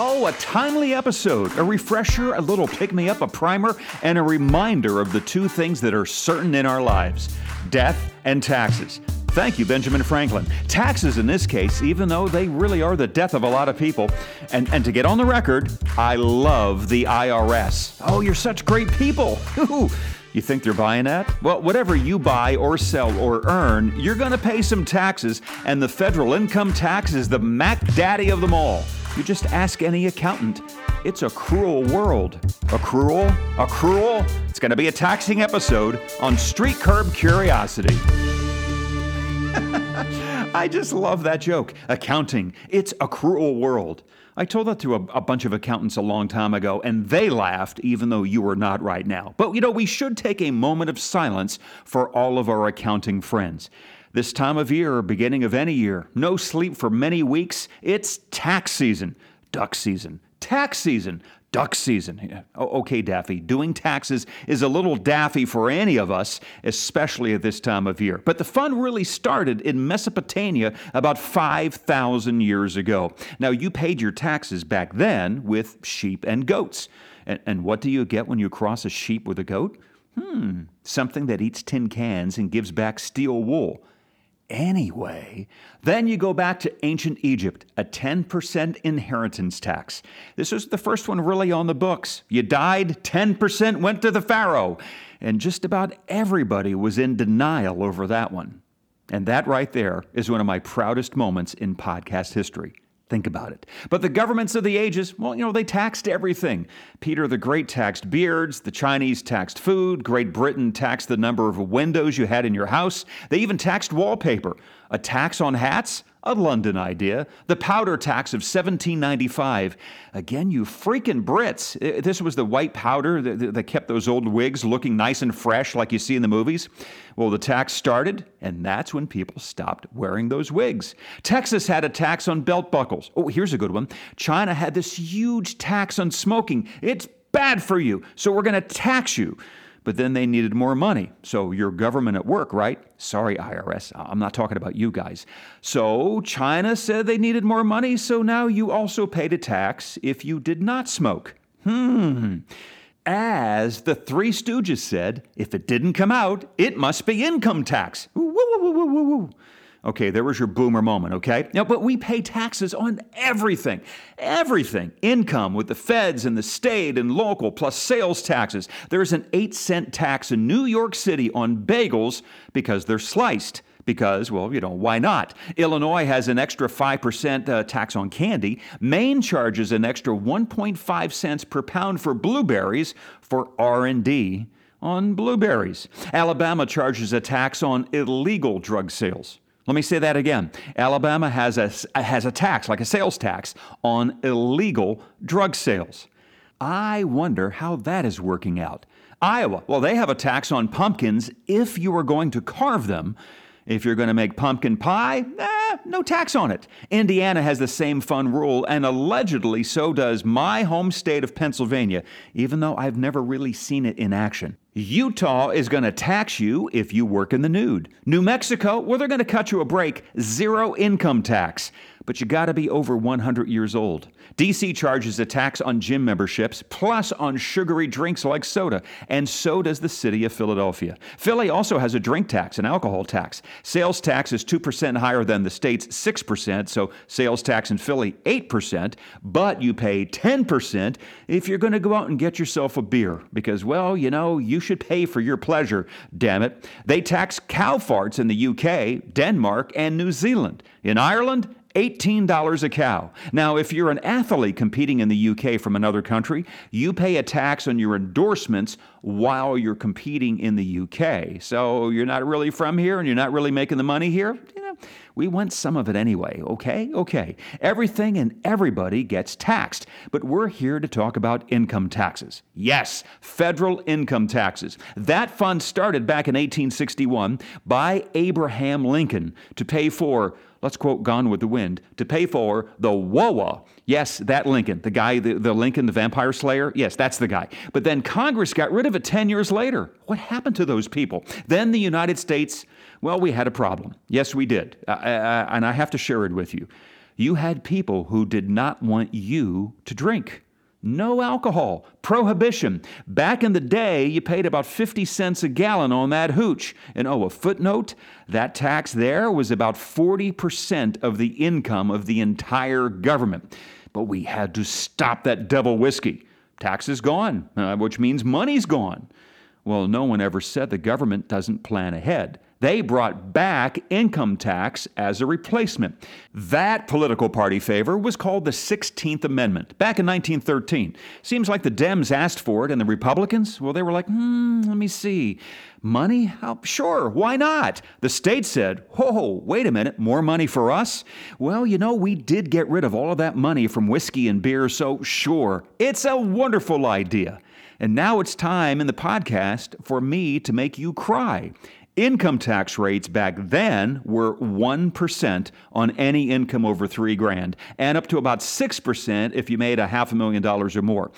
Oh, a timely episode, a refresher, a little pick me up, a primer, and a reminder of the two things that are certain in our lives death and taxes. Thank you, Benjamin Franklin. Taxes in this case, even though they really are the death of a lot of people. And, and to get on the record, I love the IRS. Oh, you're such great people. You think they're buying that? Well, whatever you buy or sell or earn, you're going to pay some taxes, and the federal income tax is the Mac Daddy of them all. You just ask any accountant. It's a cruel world. A cruel? A cruel? It's going to be a taxing episode on Street Curb Curiosity. I just love that joke. Accounting, it's a cruel world. I told that to a, a, bunch of accountants a long time ago, and they laughed, even though you were not right now. But you know, we should take a moment of silence for all of our accounting friends. This time of year, or beginning of any year, no sleep for many weeks, it's tax season, duck season, tax season, duck season. Okay, Daffy, doing taxes is a little daffy for any of us, especially at this time of year. But the fun really started in Mesopotamia about 5,000 years ago. Now, you paid your taxes back then with sheep and goats. And, and what do you get when you cross a sheep with a goat? Hmm, something that eats tin cans and gives back steel wool. Anyway, then you go back to ancient Egypt, a 10% inheritance tax. This was the first one really on the books. You died, 10% went to the Pharaoh. And just about everybody was in denial over that one. And that right there is one of my proudest moments in podcast history. Think about it. But the governments of the ages, well, you know, they taxed everything. Peter the Great taxed beards, the Chinese taxed food, Great Britain taxed the number of windows you had in your house, they even taxed wallpaper. A tax on hats? A London idea. The powder tax of 1795. Again, you freaking Brits. This was the white powder that kept those old wigs looking nice and fresh like you see in the movies. Well, the tax started, and that's when people stopped wearing those wigs. Texas had a tax on belt buckles. Oh, here's a good one. China had this huge tax on smoking. It's bad for you, so we're going to tax you but then they needed more money. So your government at work, right? Sorry, IRS, I'm not talking about you guys. So China said they needed more money, so now you also paid a tax if you did not smoke. Hmm. As the Three Stooges said, if it didn't come out, it must be income tax. Woo, woo, woo, woo. Okay, there was your boomer moment, okay? Now, but we pay taxes on everything, everything. Income with the feds and the state and local, plus sales taxes. There's an eight cent tax in New York City on bagels because they're sliced. Because, well, you know, why not? Illinois has an extra 5% uh, tax on candy. Maine charges an extra 1.5 cents per pound for blueberries for R&D on blueberries. Alabama charges a tax on illegal drug sales. Let me say that again. Alabama has a, has a tax, like a sales tax, on illegal drug sales. I wonder how that is working out. Iowa, well, they have a tax on pumpkins if you are going to carve them. If you're going to make pumpkin pie, eh, no tax on it. Indiana has the same fun rule, and allegedly so does my home state of Pennsylvania, even though I've never really seen it in action. Utah is going to tax you if you work in the nude. New Mexico, well, they're going to cut you a break, zero income tax but you got to be over 100 years old. DC charges a tax on gym memberships plus on sugary drinks like soda, and so does the city of Philadelphia. Philly also has a drink tax, an alcohol tax. Sales tax is 2% higher than the state's 6%, so sales tax in Philly 8%, but you pay 10% if you're going to go out and get yourself a beer because well, you know, you should pay for your pleasure, damn it. They tax cow farts in the UK, Denmark, and New Zealand. In Ireland, $18 a cow. Now, if you're an athlete competing in the UK from another country, you pay a tax on your endorsements while you're competing in the UK. So you're not really from here and you're not really making the money here. You know, we want some of it anyway, okay? Okay. Everything and everybody gets taxed, but we're here to talk about income taxes. Yes, federal income taxes. That fund started back in 1861 by Abraham Lincoln to pay for let's quote Gone with the Wind, to pay for the WOA. Yes, that Lincoln, the guy, the, the Lincoln, the vampire slayer. Yes, that's the guy. But then Congress got rid of it 10 years later. What happened to those people? Then the United States, well, we had a problem. Yes, we did. And I have to share it with you. you had people who did not want you to drink. No alcohol. Prohibition. Back in the day, you paid about 50 cents a gallon on that hooch. And oh, a footnote that tax there was about 40% of the income of the entire government. But we had to stop that devil whiskey. Tax is gone, uh, which means money's gone. Well, no one ever said the government doesn't plan ahead. They brought back income tax as a replacement. That political party favor was called the 16th Amendment back in 1913. Seems like the Dems asked for it and the Republicans, well, they were like, hmm, let me see. Money? Oh, sure, why not? The state said, whoa, wait a minute, more money for us? Well, you know, we did get rid of all of that money from whiskey and beer, so sure, it's a wonderful idea. And now it's time in the podcast for me to make you cry. Income tax rates back then were 1% on any income over three grand, and up to about 6% if you made a half a million dollars or more.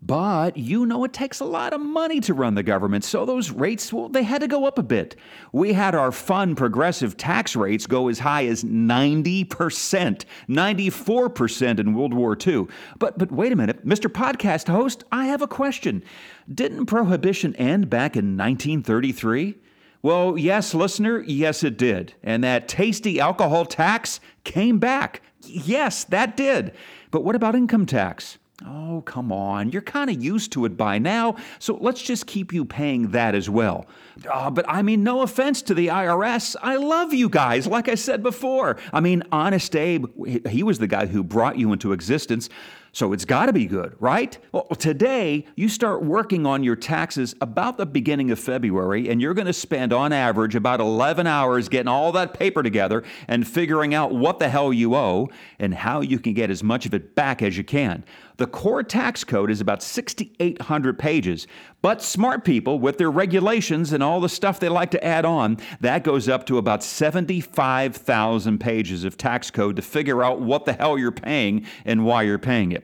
But you know it takes a lot of money to run the government, so those rates, well, they had to go up a bit. We had our fun progressive tax rates go as high as 90%, 94% in World War II. But, but wait a minute, Mr. Podcast host, I have a question. Didn't prohibition end back in 1933? Well, yes, listener, yes, it did. And that tasty alcohol tax came back. Yes, that did. But what about income tax? Oh, come on. You're kind of used to it by now, so let's just keep you paying that as well. Uh, but I mean, no offense to the IRS. I love you guys, like I said before. I mean, Honest Abe, he was the guy who brought you into existence. So it's got to be good, right? Well, today, you start working on your taxes about the beginning of February, and you're going to spend on average about 11 hours getting all that paper together and figuring out what the hell you owe and how you can get as much of it back as you can. The core tax code is about 6,800 pages, but smart people, with their regulations and all the stuff they like to add on, that goes up to about 75,000 pages of tax code to figure out what the hell you're paying and why you're paying it.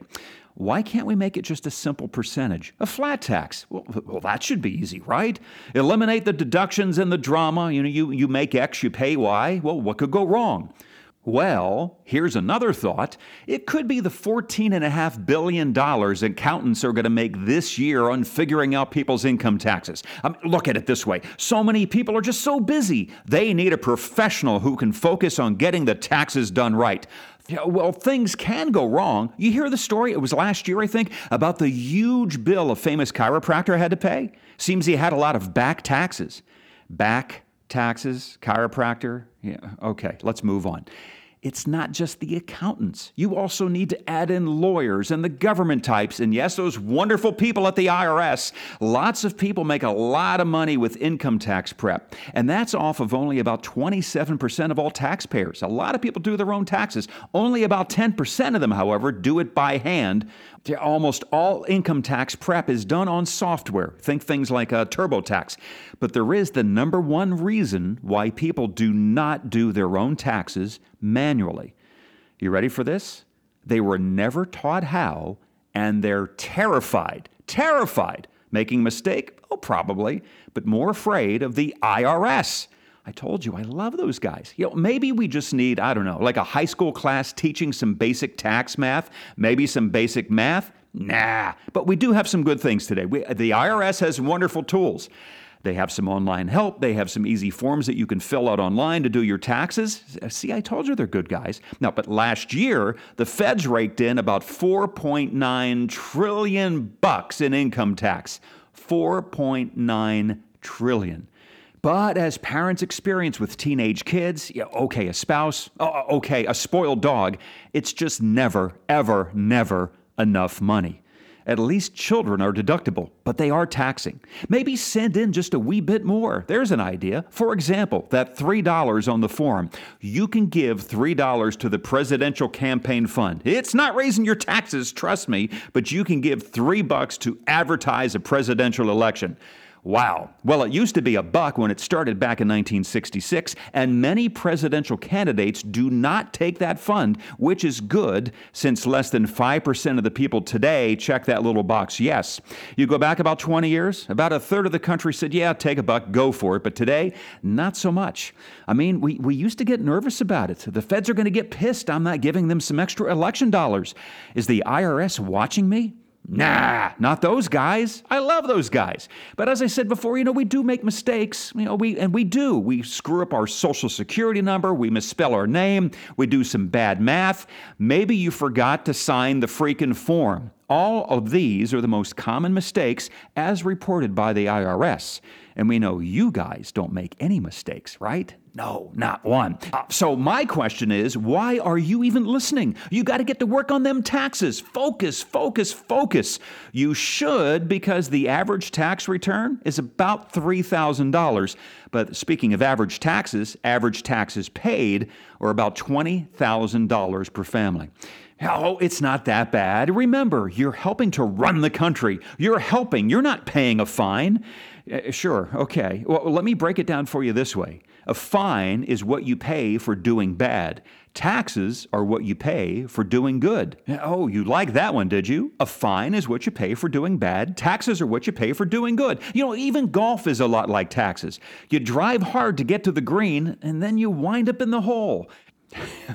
Why can't we make it just a simple percentage? A flat tax? Well, well, that should be easy, right? Eliminate the deductions and the drama. You know, you, you make X, you pay Y. Well, what could go wrong? Well, here's another thought. It could be the $14.5 billion accountants are going to make this year on figuring out people's income taxes. Um, look at it this way so many people are just so busy, they need a professional who can focus on getting the taxes done right. Well, things can go wrong. You hear the story, it was last year, I think, about the huge bill a famous chiropractor had to pay. Seems he had a lot of back taxes. Back taxes, chiropractor. Yeah, okay, let's move on it's not just the accountants. You also need to add in lawyers and the government types, and yes, those wonderful people at the IRS. Lots of people make a lot of money with income tax prep, and that's off of only about 27% of all taxpayers. A lot of people do their own taxes. Only about 10% of them, however, do it by hand. Almost all income tax prep is done on software. Think things like a TurboTax. But there is the number one reason why people do not do their own taxes manually. You ready for this? They were never taught how, and they're terrified, terrified, making mistake? Oh, probably, but more afraid of the IRS. I told you, I love those guys. You know, maybe we just need, I don't know, like a high school class teaching some basic tax math, maybe some basic math. Nah, but we do have some good things today. We, the IRS has wonderful tools. They have some online help. They have some easy forms that you can fill out online to do your taxes. See, I told you they're good guys. Now, but last year, the feds raked in about 4.9 trillion bucks in income tax. 4.9 trillion. But as parents experience with teenage kids, yeah, okay, a spouse, uh, uh, okay, a spoiled dog, it's just never, ever, never enough money. At least children are deductible, but they are taxing. Maybe send in just a wee bit more. There's an idea. For example, that $3 on the form. You can give $3 to the Presidential Campaign Fund. It's not raising your taxes, trust me, but you can give 3 bucks to advertise a presidential election. Wow. Well, it used to be a buck when it started back in 1966, and many presidential candidates do not take that fund, which is good since less than 5% of the people today check that little box yes. You go back about 20 years, about a third of the country said, yeah, take a buck, go for it. But today, not so much. I mean, we, we used to get nervous about it. The feds are going to get pissed. I'm not giving them some extra election dollars. Is the IRS watching me? Nah, not those guys. I love those guys. But as I said before, you know, we do make mistakes. You know, we and we do. We screw up our social security number, we misspell our name, we do some bad math. Maybe you forgot to sign the freaking form. All of these are the most common mistakes as reported by the IRS. And we know you guys don't make any mistakes, right? No, not one. Uh, so, my question is why are you even listening? You got to get to work on them taxes. Focus, focus, focus. You should because the average tax return is about $3,000. But speaking of average taxes, average taxes paid are about $20,000 per family. Oh, it's not that bad. Remember, you're helping to run the country. You're helping, you're not paying a fine. Uh, sure, okay. Well, let me break it down for you this way a fine is what you pay for doing bad. Taxes are what you pay for doing good. Oh, you like that one, did you? A fine is what you pay for doing bad. Taxes are what you pay for doing good. You know, even golf is a lot like taxes. You drive hard to get to the green, and then you wind up in the hole.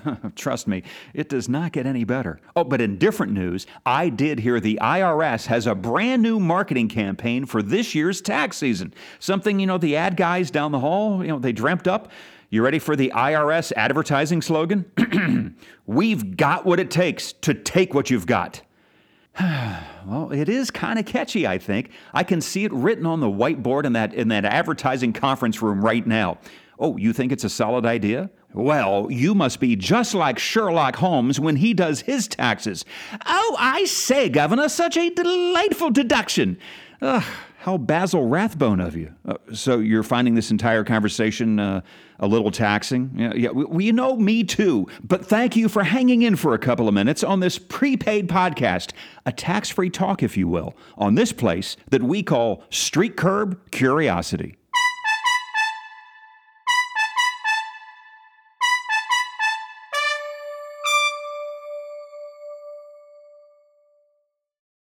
Trust me, it does not get any better. Oh, but in different news, I did hear the IRS has a brand new marketing campaign for this year's tax season. Something, you know, the ad guys down the hall, you know, they dreamt up. You ready for the IRS advertising slogan? We've got what it takes to take what you've got. well, it is kind of catchy, I think. I can see it written on the whiteboard in that in that advertising conference room right now. Oh, you think it's a solid idea? Well, you must be just like Sherlock Holmes when he does his taxes. Oh, I say, Governor, such a delightful deduction. Ugh, how Basil Rathbone of you. Uh, so you're finding this entire conversation uh, a little taxing? Yeah, yeah, well, you know, me too. But thank you for hanging in for a couple of minutes on this prepaid podcast, a tax free talk, if you will, on this place that we call Street Curb Curiosity.